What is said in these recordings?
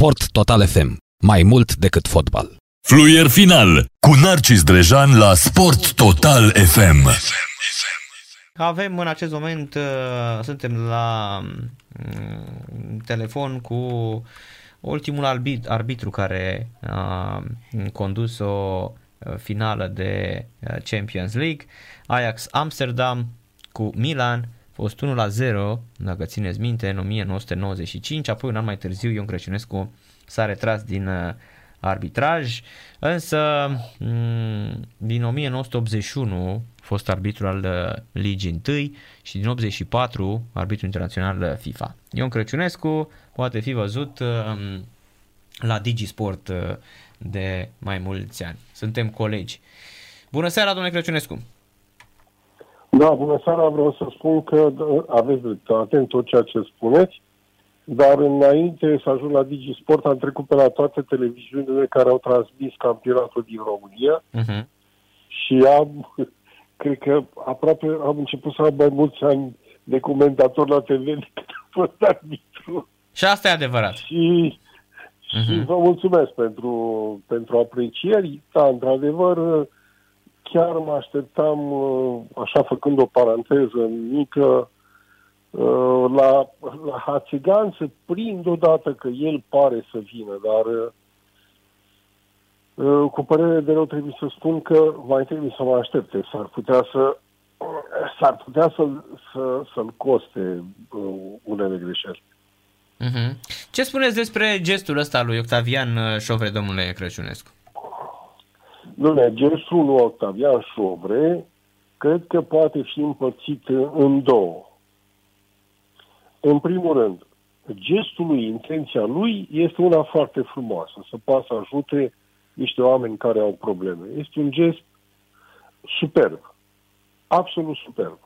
Sport Total FM. Mai mult decât fotbal. Fluier final cu Narcis Drejan la Sport Total FM. Avem în acest moment, uh, suntem la uh, telefon cu ultimul arbit, arbitru care a condus o uh, finală de uh, Champions League, Ajax Amsterdam cu Milan, fost 1 la 0, dacă țineți minte, în 1995, apoi un an mai târziu Ion Crăciunescu s-a retras din uh, arbitraj, însă mm, din 1981 a fost arbitru al Ligii 1 și din 84 arbitru internațional FIFA. Ion Crăciunescu poate fi văzut um, la Digisport de mai mulți ani. Suntem colegi. Bună seara, domnule Crăciunescu! Da, bună seara, vreau să spun că aveți dreptate în tot ceea ce spuneți, dar înainte să ajung la Digisport am trecut pe la toate televiziunile care au transmis campionatul din România uh-huh. și am, cred că aproape am început să am mai mulți ani de comentator la TV decât am fost arbitru. Și asta e adevărat. Și, uh-huh. și vă mulțumesc pentru, pentru aprecieri. Da, într-adevăr, chiar mă așteptam, uh, așa făcând o paranteză mică, uh, la, la Hațigan să prind odată că el pare să vină, dar uh, cu părere de rău trebuie să spun că mai trebuie să mă aștepte. S-ar putea să s-ar putea să, să, să-l coste unele greșeli. Uh-huh. Ce spuneți despre gestul ăsta lui Octavian Șovre, domnule Crăciunescu? Nu, gestul lui Octavian Șovre cred că poate fi împărțit în două. În primul rând, gestul lui, intenția lui este una foarte frumoasă, să poată să ajute niște oameni care au probleme. Este un gest superb, absolut superb.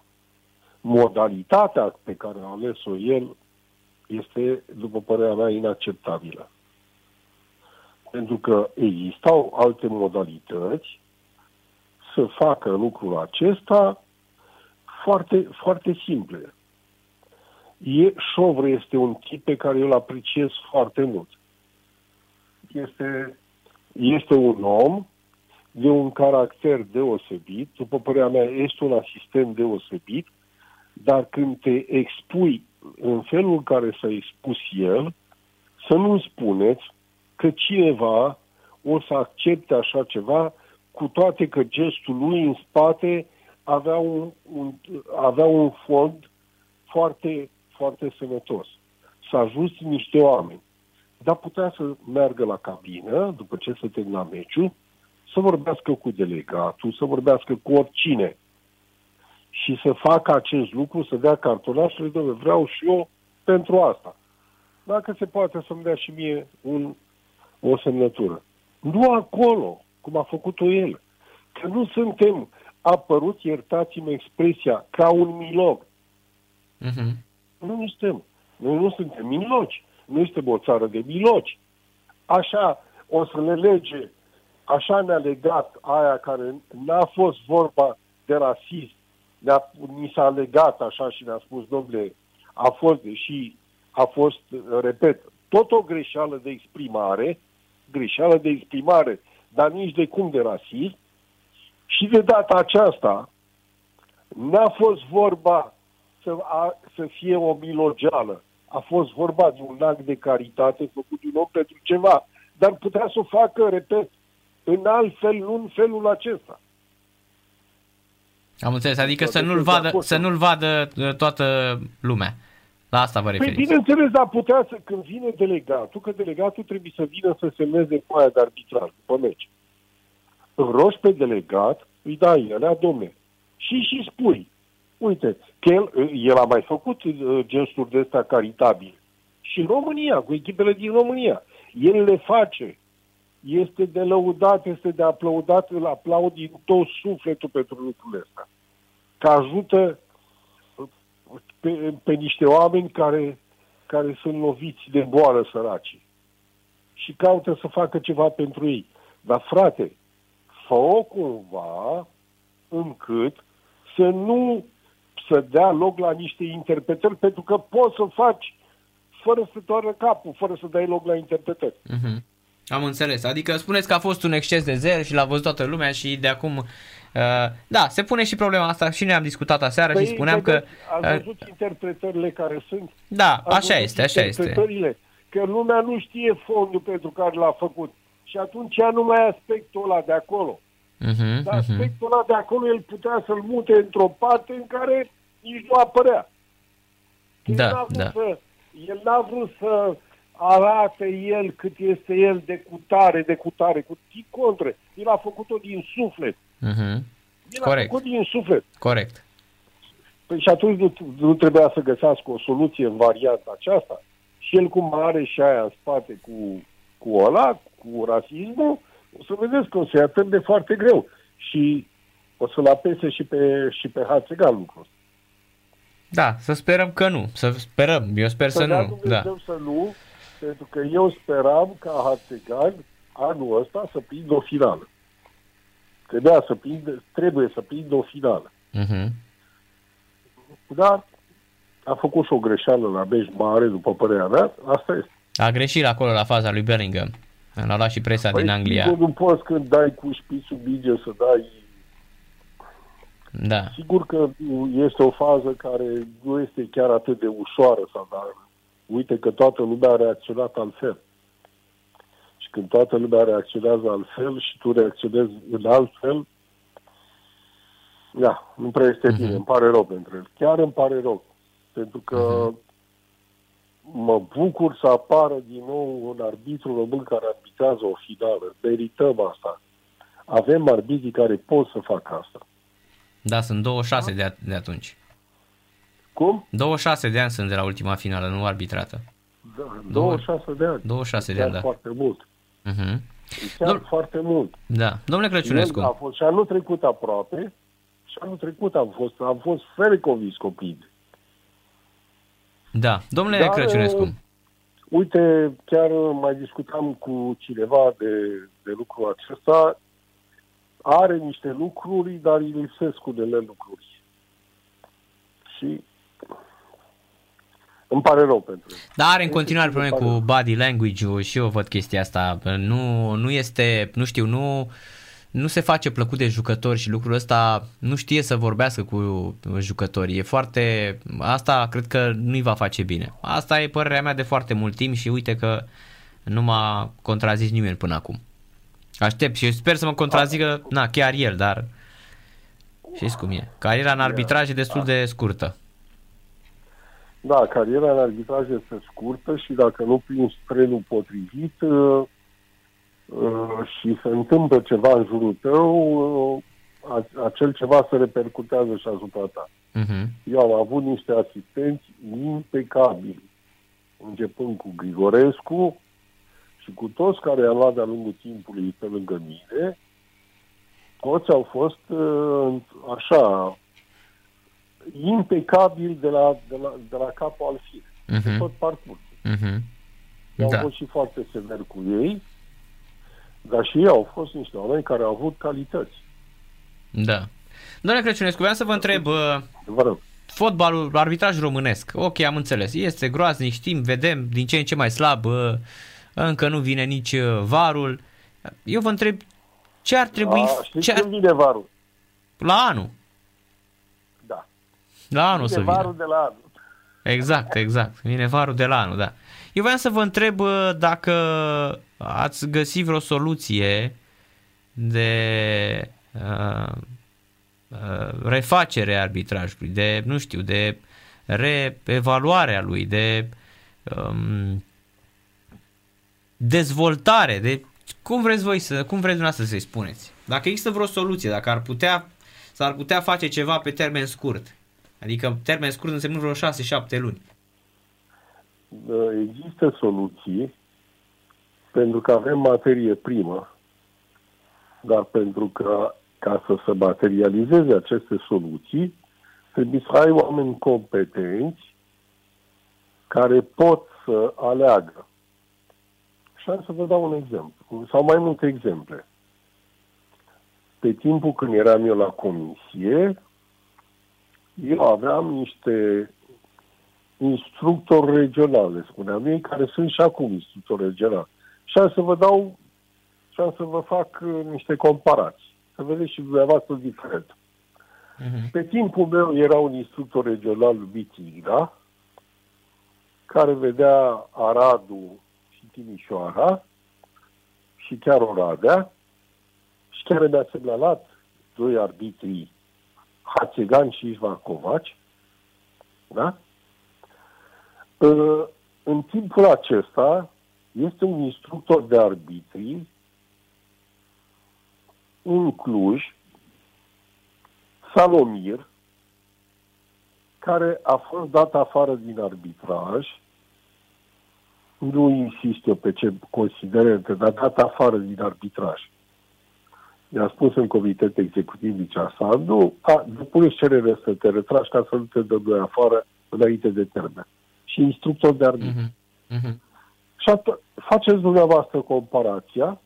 Modalitatea pe care a ales-o el este, după părerea mea, inacceptabilă pentru că existau alte modalități să facă lucrul acesta foarte, foarte simple. E, Șovre este un tip pe care eu îl apreciez foarte mult. Este, este un om de un caracter deosebit, după părerea mea este un asistent deosebit, dar când te expui în felul în care s-a expus el, să nu spuneți că cineva o să accepte așa ceva, cu toate că gestul lui în spate avea un, un, avea un fond foarte, foarte sănătos. Să ajuns niște oameni. Dar putea să meargă la cabină, după ce se termina meciul, să vorbească cu delegatul, să vorbească cu oricine și să facă acest lucru, să dea cartonaș și vreau și eu pentru asta. Dacă se poate să-mi dea și mie un o semnătură. Nu acolo, cum a făcut-o el. Că nu suntem apăruți, iertați-mă expresia, ca un milog. Uh-huh. Nu, nu suntem. Noi nu suntem miloci. Nu suntem o țară de miloci. Așa o să le lege, așa ne-a legat aia care n-a fost vorba de rasism, ne-a, ni s-a legat așa și ne-a spus, domnule, a fost, deși a fost, repet, tot o greșeală de exprimare, greșeală de exprimare, dar nici de cum de rasism. Și de data aceasta n-a fost vorba să, a, să fie o milogeală. A fost vorba de un act de caritate făcut de un om pentru ceva. Dar putea să o facă, repet, în alt fel, nu în felul acesta. Am înțeles, adică să nu-l vadă, să nu-l vadă uh, toată lumea. La asta vă păi, referiți. Păi bineînțeles, dar putea să, când vine delegatul, că delegatul trebuie să vină să semneze foaia de arbitrar după meci. Îl rogi pe delegat, îi dai el, domne. Și și spui, uite, că el, el a mai făcut uh, gesturi de astea caritabile. Și în România, cu echipele din România. El le face. Este de lăudat, este de aplaudat, îl aplaud din tot sufletul pentru lucrurile astea. Că ajută pe, pe niște oameni care, care sunt loviți de boală săraci și caută să facă ceva pentru ei. Dar, frate, fă cumva încât să nu să dea loc la niște interpretări, pentru că poți să faci fără să toarnă capul, fără să dai loc la interpretări. Uh-huh. Am înțeles. Adică spuneți că a fost un exces de zel și l-a văzut toată lumea și de acum... Uh, da, se pune și problema asta și noi am discutat aseară păi, și spuneam că... Ați uh, văzut uh, interpretările care sunt? Da, așa este, așa interpretările, este. Că lumea nu știe fondul pentru care l-a făcut. Și atunci nu mai e aspectul ăla de acolo. Uh-huh, Dar mhm. aspectul ăla de acolo el putea să-l mute într-o parte în care nici nu apărea. Da, el n-a vrut da. Să, el n-a vrut să arate el cât este el de cutare, de cutare, cu contre. El a făcut-o din suflet. Uh-huh. El Corect. a făcut din suflet. Corect. Păi și atunci nu, nu trebuia să găsească o soluție în varianta aceasta. Și el cum are și aia în spate cu, cu ăla, cu rasismul, o să vedeți că o să-i atât de foarte greu. Și o să-l apese și pe, și pe Hațegan lucrul Da, să sperăm că nu. Să sperăm. Eu sper să, să nu. Da. să nu, pentru că eu speram ca Hațegan anul ăsta să prindă o finală. Trebuia să prindă, trebuie să prindă o finală. Uh-huh. Dar a făcut și o greșeală la Beș Mare, după părerea mea, asta este. A greșit acolo la faza lui Bellingham. L-a luat și presa păi, din Anglia. Nu poți când dai cu șpițul binge să dai... Da. Sigur că este o fază care nu este chiar atât de ușoară, sau dar uite că toată lumea a reacționat altfel. Și când toată lumea reacționează altfel și tu reacționezi în altfel, da, nu prea este uh-huh. bine, îmi pare rău pentru el. Chiar îmi pare rău. Pentru că uh-huh mă bucur să apară din nou un arbitru român care arbitrează o finală. Merităm asta. Avem arbitrii care pot să facă asta. Da, sunt 26 da? de, de atunci. Cum? 26 de ani sunt de la ultima finală, nu arbitrată. Da, 26 de ani. 26 de ani, da. foarte mult. Uh-huh. Chiar Dom- foarte mult. Da. Domnule Crăciunescu. El a fost, și anul trecut aproape, și anul trecut am fost, am fost very convins copii. Da. Domnule Dar, Crăciunescu. Uh, uite, chiar mai discutam cu cineva de, de lucrul acesta. Are niște lucruri, dar îi lipsesc unele lucruri. Și îmi pare rău pentru el. Dar are în continuare probleme cu body language-ul și eu văd chestia asta. Nu, nu este, nu știu, nu nu se face plăcut de jucători și lucrul ăsta nu știe să vorbească cu jucătorii. E foarte... Asta cred că nu-i va face bine. Asta e părerea mea de foarte mult timp și uite că nu m-a contrazis nimeni până acum. Aștept și sper să mă contrazică, na, chiar el, dar știți cum e. Cariera în arbitraj e destul de scurtă. Da, cariera în arbitraj este scurtă și dacă nu prin trenul potrivit, Uh, și se întâmplă ceva în jurul tău, uh, acel ceva se repercutează și asupra ta. Uh-huh. Eu am avut niște asistenți impecabili, începând cu Grigorescu și cu toți care am luat de-a lungul timpului pe lângă mine, toți au fost uh, așa impecabil de la, de la, de la capul al fire, uh-huh. de tot parcursul. Uh-huh. Eu da. am fost și foarte sever cu ei, dar și ei au fost niște oameni care au avut calități. Da. Doamne Crăciunescu, vreau să vă întreb, vă rog. fotbalul, arbitraj românesc, ok, am înțeles, este groaznic, știm, vedem din ce în ce mai slab, încă nu vine nici uh, varul. Eu vă întreb, ce ar trebui... A, știți ce ar... când vine varul? La anul. Da. La anul vine să vină. varul de la anul. Exact, exact. Vine varul de la anul, da. Eu vreau să vă întreb dacă ați găsit vreo soluție de uh, uh, refacere a arbitrajului, de, nu știu, de reevaluare a lui, de um, dezvoltare, de cum vreți voi să, cum vreți dumneavoastră să-i spuneți? Dacă există vreo soluție, dacă ar putea, s-ar putea face ceva pe termen scurt, adică termen scurt înseamnă vreo 6-7 luni. Există soluții, pentru că avem materie primă, dar pentru că ca să se materializeze aceste soluții, trebuie să ai oameni competenți care pot să aleagă. Și am să vă dau un exemplu, sau mai multe exemple. Pe timpul când eram eu la comisie, eu aveam niște instructor regional, le spuneam ei, care sunt și acum instructor regional. Și am să vă dau și am să vă fac uh, niște comparații. Să vedeți și dumneavoastră diferent. Uh-huh. Pe timpul meu era un instructor regional numit Ira, care vedea Aradul și Timișoara și chiar Oradea și chiar mi-a semnalat doi arbitri, Hațegan și Ișvan Covaci, da? Ă, în timpul acesta este un instructor de arbitri în Cluj, Salomir, care a fost dat afară din arbitraj, nu insist eu pe ce considerente, dar dat afară din arbitraj. I-a spus în comitet executiv Licea Sandu, a, depuneți cerere să te retragi ca să nu te dă noi afară înainte de termen. Și instructor de arbitru. Uh-huh. Uh-huh. Și at- faceți dumneavoastră comparația.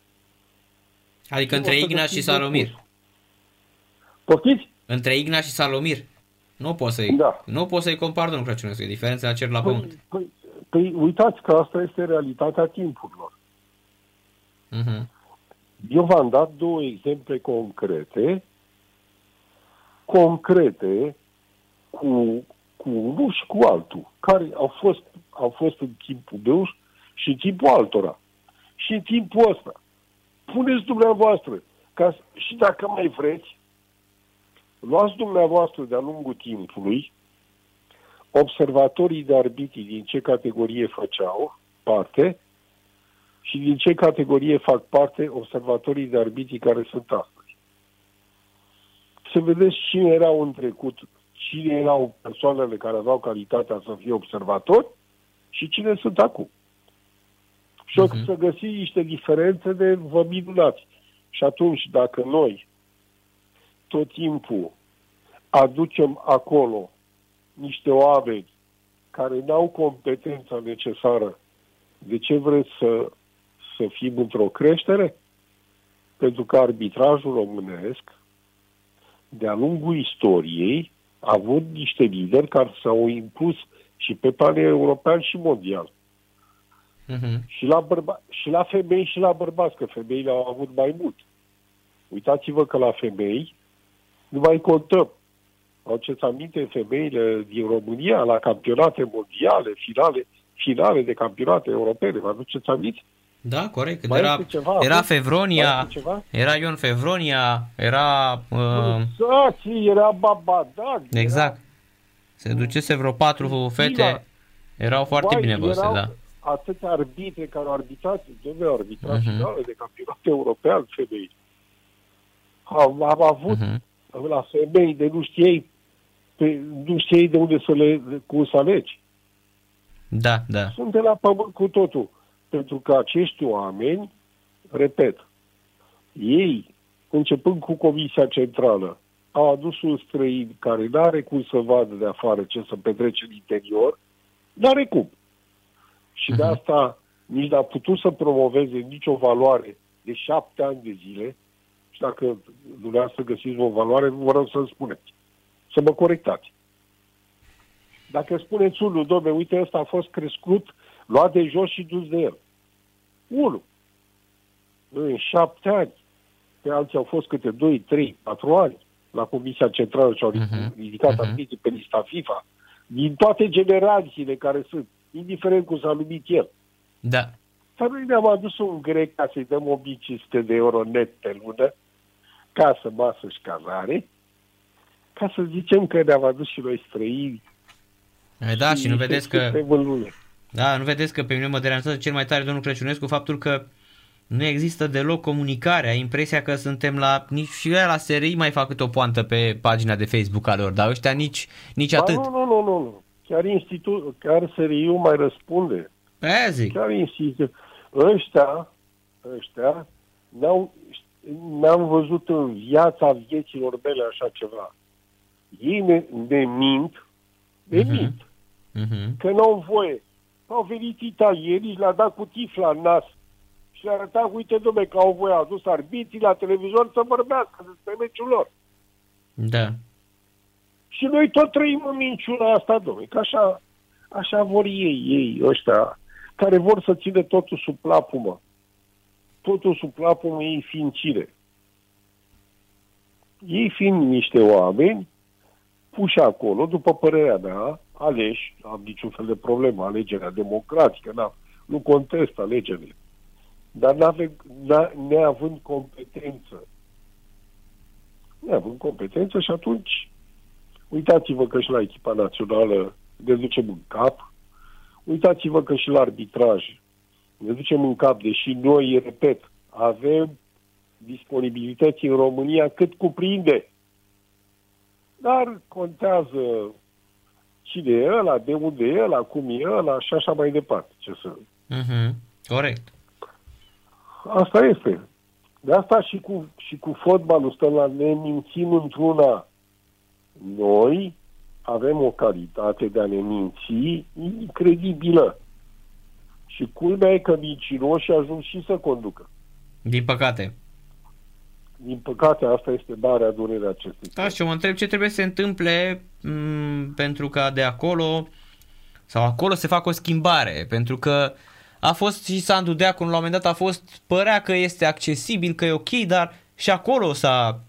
Adică între Igna și Salomir. Poftiți? Între Igna și Salomir. Nu poți să-i, da. nu poți să-i compar, domnul Crăciunescu, e diferența la cer la păi, pământ. Păi, păi, uitați că asta este realitatea timpurilor. Uh-huh. Eu v-am dat două exemple concrete, concrete, cu, cu unul și cu altul, care au fost, au fost în timpul meu și în timpul altora. Și în timpul ăsta. Puneți dumneavoastră, ca, și dacă mai vreți, luați dumneavoastră de-a lungul timpului observatorii de arbitri din ce categorie făceau parte și din ce categorie fac parte observatorii de arbitri care sunt astăzi. Să vedeți cine erau în trecut, cine erau persoanele care aveau calitatea să fie observatori și cine sunt acum. Și uh-huh. să găsi niște diferențe de vă minunați. Și atunci, dacă noi tot timpul aducem acolo niște oameni care n-au competența necesară, de ce vreți să, să fim într-o creștere? Pentru că arbitrajul românesc, de-a lungul istoriei, a avut niște lideri care s-au impus și pe plan european și mondial. Uh-huh. Și, la bărba- și la femei și la bărbați, că femeile au avut mai mult. Uitați-vă că la femei nu mai contăm. Aduceți aminte femeile din România la campionate mondiale, finale, finale de campionate europene, vă aduceți aminte? Da, corect. Mai era, ceva, era Fevronia, era Ion Fevronia, era... Uh... Exact, era Babadag. Exact. Era... Se ducese vreo patru fete, erau foarte Bai, bine văzute, da. atâtea arbitre care au arbitrat, domnule, arbitrat uh-huh. finale de campionat european femei. Am, am avut uh-huh. la femei de nu știei pe, nu știi de unde să le, cum să alegi. Da, da. Sunt de la pământ cu totul. Pentru că acești oameni, repet, ei, începând cu Comisia Centrală, au adus un străin care nu are cum să vadă de afară ce se petrece în interior, nu are cum. Și uh-huh. de mhm. asta nici n-a putut să promoveze nicio valoare de șapte ani de zile și dacă dumneavoastră găsiți o valoare, vă rog să-mi spuneți să mă corectați. Dacă spuneți unul, domne, uite, ăsta a fost crescut, luat de jos și dus de el. Unu. În șapte ani. Pe alții au fost câte doi, trei, patru ani la Comisia Centrală și au uh-huh. ridicat uh-huh. ambiții pe lista FIFA. Din toate generațiile care sunt, indiferent cum s-a numit el. Da. Dar noi ne-am adus un grec ca să-i dăm 1500 de euro net pe lună, casă, masă și cazare, ca să zicem că ne-am adus și noi străini. Da, și, și nu vedeți că... Da, nu vedeți că pe mine mă deranjează cel mai tare domnul Crăciunescu faptul că nu există deloc comunicare. Ai impresia că suntem la... Nici și la serii mai fac câte o poantă pe pagina de Facebook a lor, dar ăștia nici, nici ba, atât. Nu, nu, nu, nu, nu. Chiar institut, chiar seriu mai răspunde. Aia zic. Chiar institut. Ăștia, ăștia, n-au, n-am văzut în viața vieților mele așa ceva ei ne, ne mint, ne uh-huh. mint, uh-huh. că nu au voie. Au venit italienii și le-a dat cu tifla în nas și le-a arătat, uite, domne, că au voie, a dus arbitrii la televizor să vorbească despre meciul lor. Da. Și noi tot trăim în minciuna asta, domne, că așa, Așa vor ei, ei ăștia, care vor să țină totul sub plapumă. Totul sub plapumă, ei fiind cine? Ei fiind niște oameni puși acolo, după părerea mea, aleși, am niciun fel de problemă, alegerea democratică, na, nu contest alegerile, dar n-ave, neavând competență. Neavând competență și atunci uitați-vă că și la echipa națională ne ducem în cap, uitați-vă că și la arbitraj ne ducem în cap, deși noi, repet, avem disponibilități în România cât cuprinde. Dar contează cine e ăla, de unde e ăla, cum e ăla și așa mai departe. Ce să... Mm-hmm. Corect. Asta este. De asta și cu, și cu fotbalul stăm la ne mințim într-una. Noi avem o calitate de a ne minți incredibilă. Și culmea e că mincinoșii ajung și să conducă. Din păcate. Din păcate, asta este marea durere acestui. Da, și eu mă întreb ce trebuie să se întâmple m- pentru ca de acolo sau acolo se facă o schimbare, pentru că a fost și Sandu Deacon la un moment dat a fost, părea că este accesibil, că e ok, dar și acolo s-a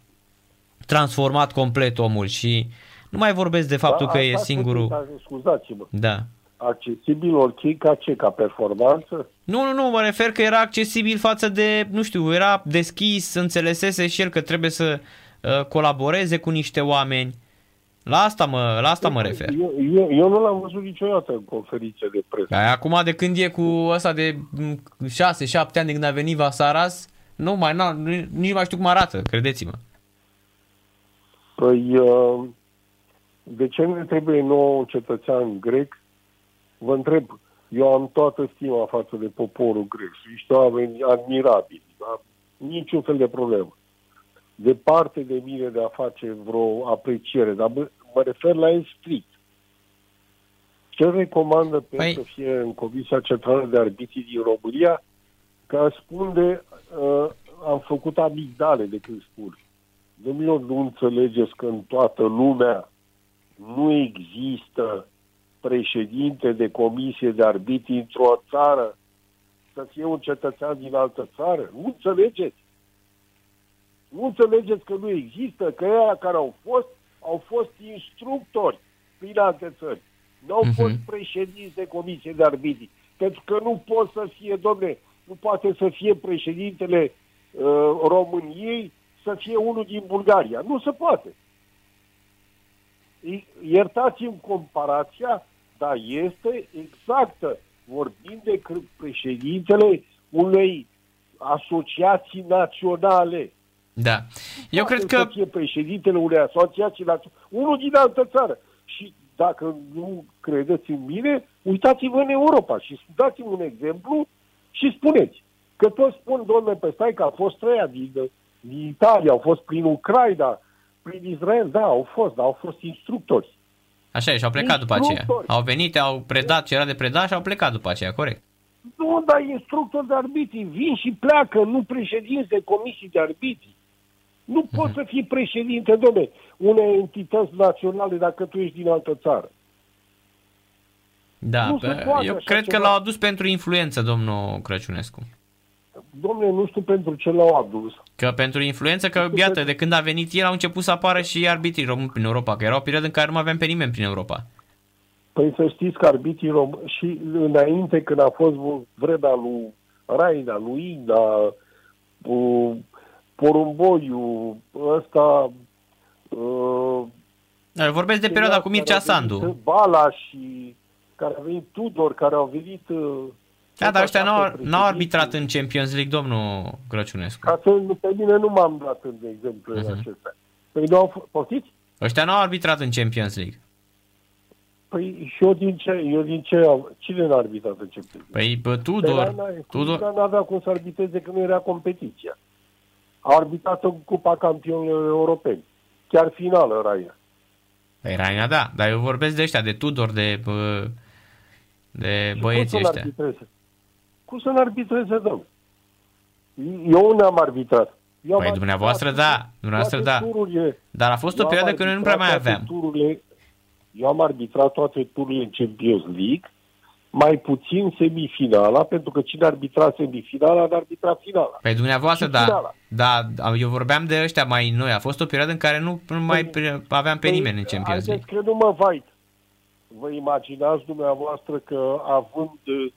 transformat complet omul și nu mai vorbesc de faptul da, că e singurul... Scuzați-mă. Da. Accesibil ok ca ce? Ca performanță? Nu, nu, nu, mă refer că era accesibil față de, nu știu, era deschis, înțelesese și el că trebuie să uh, colaboreze cu niște oameni. La asta mă, la asta mă refer. Eu, eu, eu nu l-am văzut niciodată în conferințe de presă. Acum de când e cu ăsta de 6-7 ani de când a venit Vasaras, nu mai, na, nici mai știu cum arată, credeți-mă. Păi, uh, de ce ne trebuie nou un cetățean grec? Vă întreb, eu am toată stima față de poporul grec. Sunt niște oameni admirabili, da? niciun fel de problemă. Departe de mine de a face vreo apreciere, dar mă, mă refer la el strict. Ce recomandă pe păi... să fie în Comisia Centrală de Arbitrii din România? Că spune, uh, am făcut amigdale de când spun. Domnilor, nu înțelegeți că în toată lumea nu există președinte de comisie de arbitri într-o țară să fie un cetățean din altă țară? Nu înțelegeți? Nu înțelegeți că nu există, că ei care au fost, au fost instructori prin alte țări. Nu au uh-huh. fost președinți de comisie de arbitri. Pentru că nu pot să fie, domne, nu poate să fie președintele uh, României să fie unul din Bulgaria. Nu se poate. Iertați-mi comparația, dar este exactă. Vorbim de președintele unei asociații naționale. Da. Eu cred că... Să fie președintele unei asociații naționale, unul din altă țară. Și dacă nu credeți în mine, uitați-vă în Europa și dați-mi un exemplu și spuneți. Că toți spun, domnule, pe stai că a fost treia din, din Italia, au fost prin Ucraina, prin Israel, da, au fost, dar au fost instructori. Așa e, și au plecat după aceea. Au venit, au predat ce era de predat și au plecat după aceea, corect. Nu, dar instructori de arbitri vin și pleacă, nu președinți de comisii de arbitri. Nu uh-huh. poți să fii președinte, domne, unei entități naționale dacă tu ești din altă țară. Da, pe, eu cred ceva. că l-au adus pentru influență, domnul Crăciunescu. Domnule, nu știu pentru ce l-au adus. Că pentru influență, că iată, de când a venit el au început să apară și arbitrii români prin Europa, că era o perioadă în care nu aveam pe nimeni prin Europa. Păi să știți că arbitrii români, și înainte când a fost vremea lui Raina, lui Ina, Porumboiu, ăsta... Uh, Vorbesc de perioada cu Mircea Sandu. Balaș și care a venit Tudor, care au venit... Uh, da, dar ăștia n-au, n-au arbitrat în Champions League, domnul Crăciunescu. Ca să, pe mine nu m-am dat în exemplu uh-huh. acestea. Păi nu au poftiți? Ăștia n-au arbitrat în Champions League. Păi și eu din ce, eu din ce, cine n-a arbitrat în Champions League? Păi pe Tudor. Tudor nu avea cum să arbitreze că nu era competiția. A arbitrat în Cupa Campionilor Europeni. Chiar finală, Raia. Păi Raia, da, dar eu vorbesc de ăștia, de Tudor, de, de băieții ăștia. Arbitreze? Cum să ne arbitreze, domnule? Eu nu am arbitrat. Eu păi dumneavoastră da, dumneavoastră da. Tururile, Dar a fost o perioadă când noi nu prea mai aveam. Tururile, Eu am arbitrat toate tururile în Champions League, mai puțin semifinala, pentru că cine arbitra semifinala, ar arbitra finala. Pe dumneavoastră, Și da, finala. da, eu vorbeam de ăștia mai noi. A fost o perioadă în care nu nu mai pre- aveam pe nimeni în Champions League. Păi, Haideți că nu mă vait. Vă imaginați dumneavoastră că având uh,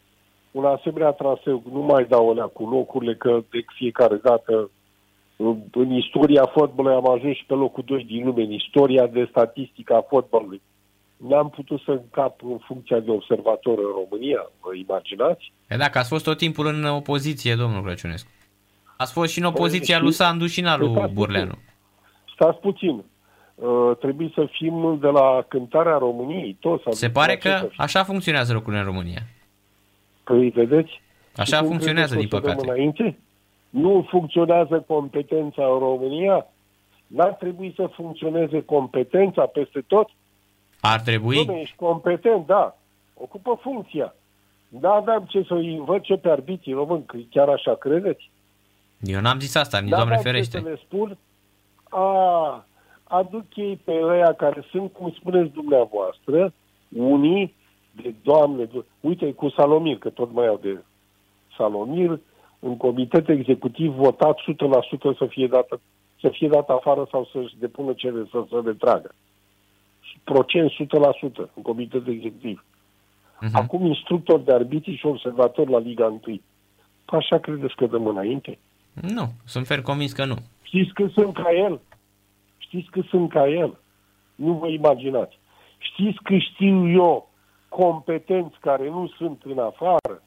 un asemenea traseu, nu mai dau alea cu locurile, că de fiecare dată în, în istoria fotbalului am ajuns și pe locul 2 din lume, în istoria de statistică a fotbalului. N-am putut să încap în funcția de observator în România, vă imaginați? E dacă ați fost tot timpul în opoziție, domnul Crăciunescu. Ați fost și în Păi, opoziția lui știți- Sandu și în a lui Stați Burleanu. puțin. Stați puțin. Uh, trebuie să fim de la cântarea României, toți. Se adică pare ce să că fim. așa funcționează lucrurile în România. Păi, vedeți? Așa Și cum funcționează, credeți din că o să dăm păcate. Înainte? Nu funcționează competența în România? N-ar trebui să funcționeze competența peste tot? Ar trebui, Dom'le, ești competent, da. Ocupă funcția. Da, aveam ce să-i învăț pe arbitrii români, că chiar așa credeți? eu n-am zis asta, nici Da, Doamne dar ce ferește. să le spun? A, aduc ei pe ăia care sunt, cum spuneți dumneavoastră, unii de Doamne, do- uite cu Salomir, că tot mai au de Salomir, în comitet executiv votat 100% să fie dat, să fie dat afară sau să-și depună cerere să se retragă. Procent 100% în comitet executiv. Mhm. Acum instructor de arbitri și observator la Liga 1. Așa credeți că dăm înainte? Nu, sunt fer convins că nu. Știți că sunt ca el? Știți că sunt ca el? Nu vă imaginați. Știți că știu eu competenți care nu sunt în afară?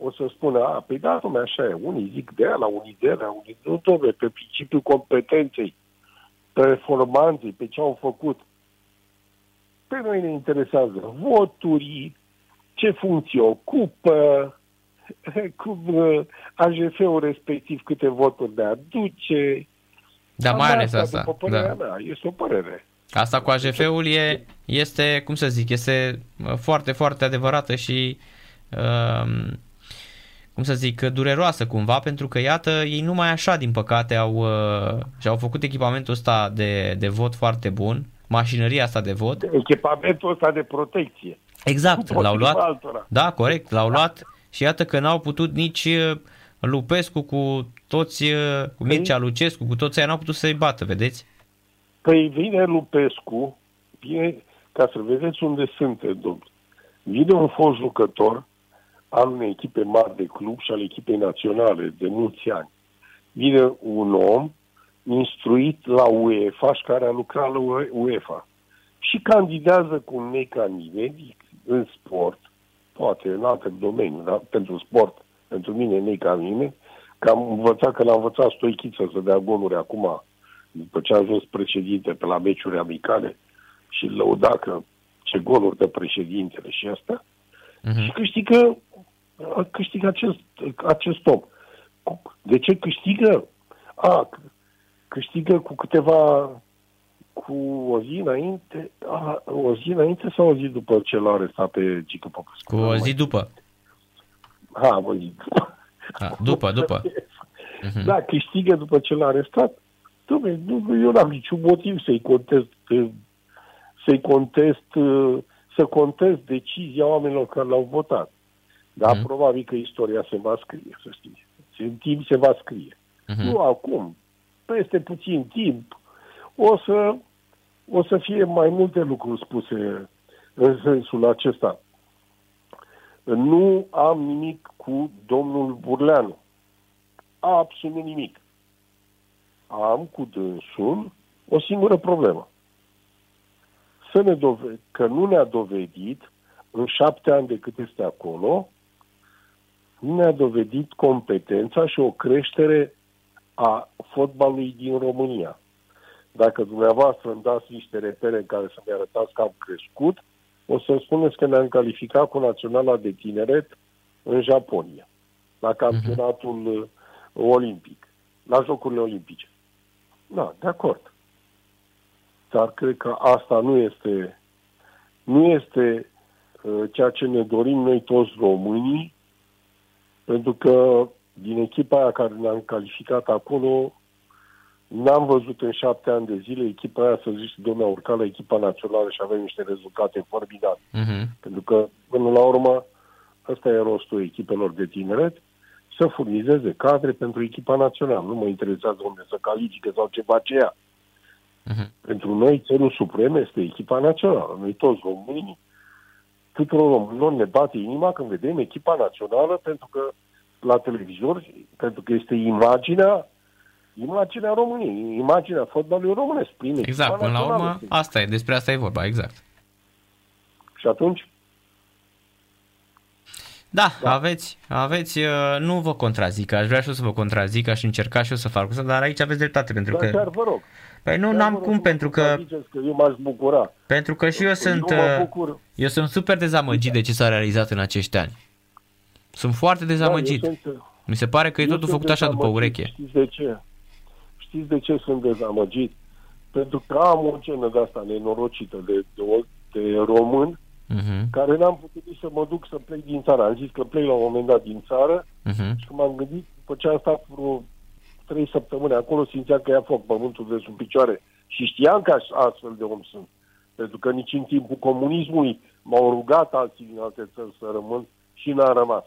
O să spună, a, păi da, domnule, așa e. Unii zic de la unii de la unii nu, domnule, pe principiul competenței, performanței, pe ce au făcut. Pe noi ne interesează voturi, ce funcție ocupă, cum uh, AJF-ul respectiv câte voturi de aduce. Dar Cam mai ales asta, asta. După părerea Da. mea, este o părere. Asta cu AJF-ul e, este, cum să zic, este uh, foarte, foarte adevărată și, um, cum să zic, dureroasă cumva, pentru că, iată, ei numai așa, din păcate, au, uh, și-au făcut echipamentul ăsta de, de vot foarte bun, mașinăria asta de vot. Echipamentul ăsta de protecție. Exact, l-au Împotriva luat, altora. da, corect, l-au luat și iată că n-au putut nici uh, Lupescu cu toți, uh, cu Mircea Lucescu, cu toți aia n-au putut să-i bată, vedeți? Păi vine Lupescu, vine, ca să vedeți unde sunteți, domnule. Vine un fost jucător al unei echipe mari de club și al echipei naționale de mulți ani. Vine un om instruit la UEFA și care a lucrat la UEFA și candidează cu un necandidez în sport, poate în alte domenii, dar pentru sport, pentru mine nei ca mine, că am învățat că l-a învățat Stoichiță să dea goluri acum, după ce a ajuns președinte pe la meciuri amicale și îl lăuda că ce goluri de președintele și asta, Mhm. și câștigă, câștigă acest, acest om. Cu- De ce câștigă? A, c- câștigă cu câteva cu o zi înainte, a, o zi înainte sau o zi după ce l-a arestat pe Gică Popescu? Cu o zi după. Ha, o zi. A, după, după. Mhm. Da, câștigă după ce l-a arestat. Dom'le, nu, eu n-am niciun motiv să-i contest, uh, să-i contest, uh, să contest decizia oamenilor care l-au votat. Dar Mhm. probabil că istoria se va scrie, să știți. În timp se va scrie. Mhm. Nu acum, peste puțin timp, o să, o să fie mai multe lucruri spuse în sensul acesta. Nu am nimic cu domnul Burleanu. Absolut nimic. Am cu dânsul o singură problemă. Să ne dove- că nu ne-a dovedit în șapte ani de cât este acolo, nu ne-a dovedit competența și o creștere a fotbalului din România. Dacă dumneavoastră îmi dați niște repere în care să-mi arătați că am crescut, o să spuneți că ne-am calificat cu Naționala de Tineret în Japonia, la campionatul uh, olimpic, la Jocurile Olimpice. Da, de acord. Dar cred că asta nu este, nu este uh, ceea ce ne dorim noi toți românii, pentru că din echipa aia care ne-am calificat acolo, N-am văzut în șapte ani de zile echipa aia să zici, domnule, a urcat la echipa națională și avem niște rezultate formidabile. Mhm. Pentru că, până la urmă, ăsta e rostul echipelor de tineret, să furnizeze cadre pentru echipa națională. Nu mă interesează unde să califice sau ceva aceea. Mhm. Pentru noi, țelul suprem este echipa națională. Noi toți românii, tuturor românilor ne bate inima când vedem echipa națională pentru că la televizor, pentru că este imaginea imaginea României, imaginea fotbalului românesc. Prin echipa Exact, până la națională. urmă, asta e, despre asta e vorba, exact. Și atunci, Da, da. aveți, aveți, uh, nu vă contrazic, aș vrea și eu să vă contrazic, aș încerca și eu să fac asta, dar aici aveți dreptate, pentru dar chiar că... vă rog. Păi nu, chiar n-am vă rog cum, să pentru mă că, contraziceți că eu m-aș bucura. pentru că și eu sunt, eu mă uh, bucur, eu sunt super dezamăgit de ce s-a realizat în acești ani. Sunt foarte dezamăgit. Da, eu sunt, Mi se pare că e eu totul sunt făcut așa după dezamăgit. ureche. Știți de ce? Știți de ce sunt dezamăgit? Pentru că am o genă de asta nenorocită de, de, o- de român Mhm, care n-am putut nici să mă duc să plec din țară. Am zis că plec la un moment dat din țară mhm. și m-am gândit, după ce am stat vreo trei săptămâni acolo, simțeam că ia foc pământul de sub picioare și știam că aș- astfel de om sunt. Pentru că nici în timpul comunismului m-au rugat alții din alte țări să rămân și n-a rămas.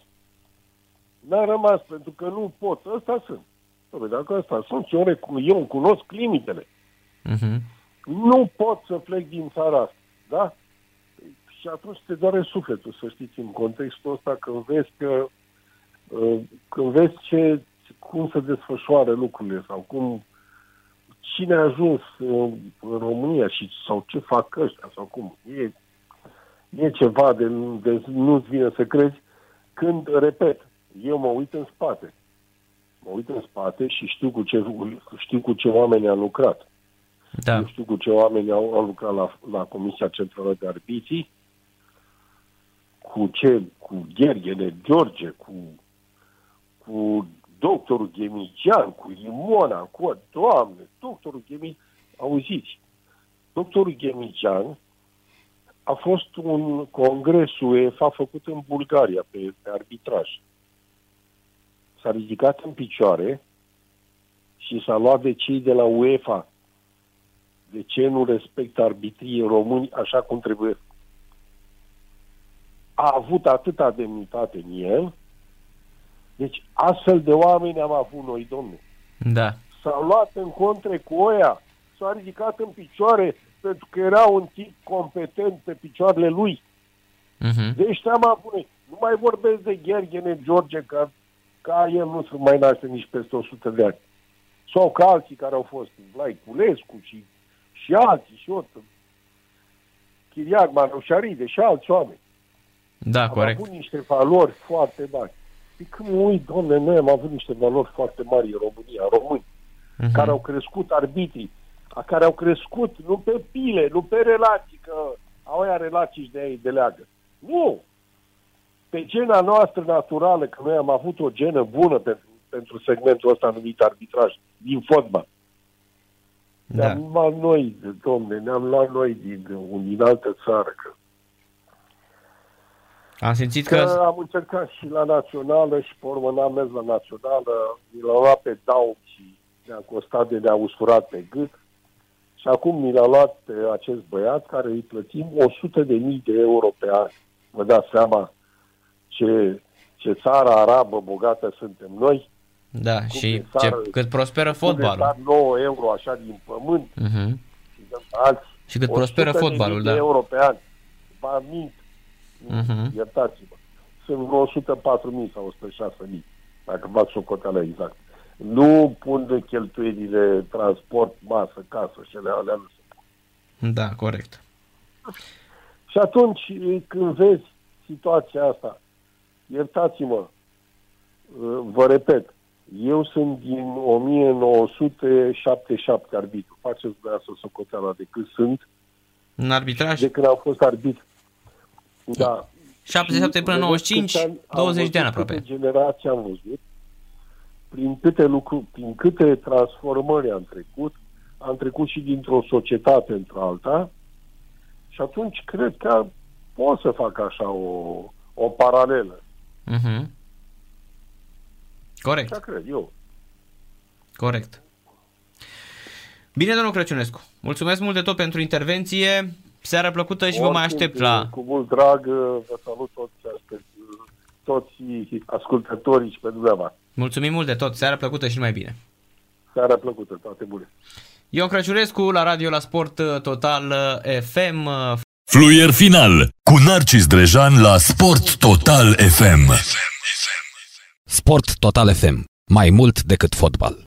N-a rămas pentru că nu pot. Ăsta sunt. Doamne, dacă ăsta sunt, eu, recu- eu îmi cunosc limitele. Mhm. Nu pot să plec din țara asta. Da? Și atunci te doare sufletul, să știți, în contextul ăsta, când vezi că uh, când vezi ce, cum se desfășoară lucrurile sau cum cine a ajuns uh, în România și sau ce fac ăștia sau cum. E, e ceva de, de nu-ți vine să crezi când, repet, eu mă uit în spate. Mă uit în spate și știu cu ce, știu cu ce oameni am lucrat. Da, Nu știu cu ce oameni au, au lucrat la, la Comisia Centrală de Arbitrii, cu ce, cu Gherghene George, cu, cu doctorul Ghemician, cu Imona, cu, doamne, doctorul Ghemician, auziți, doctorul Ghemician a fost un congres UEFA făcut în Bulgaria pe, pe arbitraj. S-a ridicat în picioare și s-a luat de cei de la UEFA de ce nu respectă arbitrii români așa cum trebuie. A avut atâta demnitate în el, deci astfel de oameni am avut noi, domne. da, S-a luat în contre cu oia, s-a ridicat în picioare pentru că era un tip competent pe picioarele lui. mhm. De ăștia am avut noi. Nu mai vorbesc de Gherghene George, că ca el nu se mai naște nici peste 100 de ani. Sau ca alții care au fost, Vlaiculescu și, și alții, și eu, Chiriac Manușaride și alți oameni. Da, Am corect. avut niște valori foarte mari. Și când mă uit, domne, noi am avut niște valori foarte mari în România, români, Mhm. care au crescut arbitrii, a care au crescut nu pe pile, nu pe relații, că au aia relații și de ei de leagă. Nu! Pe gena noastră naturală, că noi am avut o genă bună pentru, pentru segmentul ăsta numit arbitraj, din fotbal. Da. Ne-am luat noi, domne, ne-am luat noi din, din altă țară, că Am simțit Că că... am încercat și la națională și pe urmă n-am mers la națională, mi l-au luat pe dau și ne-a costat de ne-a usurat pe gât. Și acum mi l-a luat pe acest băiat care îi plătim 100 de mii de euro pe an. Vă dați seama ce, ce țară arabă bogată suntem noi. Da, și de ce, țară- cât prosperă Cum de fotbalul. sar 9 euro așa din pământ Mhm. și dăm alți. Și cât 100 prosperă de fotbalul, mii da. de euro pe an. Ba mint, Mhm. iertați-mă. Sunt vreo 104.000 sau 106.000, dacă fac socoteala exact. Nu pun de cheltuielile transport, masă, casă și alea, alea nu se pun. Da, corect. Și atunci, când vezi situația asta, iertați-mă, vă repet, eu sunt din 1977 arbitru. Faceți dumneavoastră socoteala de cât sunt, În arbitraj, de când am fost arbitru. Da. 77 Și până vedeți 95, câți ani am 20 de ani văzut, aproape. Câte generații am văzut, prin câte lucruri, prin câte transformări am trecut, am trecut și dintr-o societate într-alta și atunci cred că pot să fac așa o, o paralelă. Mhm. Corect, Așa cred eu. corect. Bine, domnul Crăciunescu. Mulțumesc mult de tot pentru intervenție. Seara plăcută și vă mai aștept la... Cu mult drag vă salut toți, toți ascultătorii și pe dumneavoastră. Mulțumim mult de tot. Seara plăcută și mai bine. Seara plăcută, toate bune. Ion Crăciunescu la radio la Sport Total FM. Fluier final cu Narcis Drejan la Sport Total FM. Sport Total FM. Mai mult decât fotbal.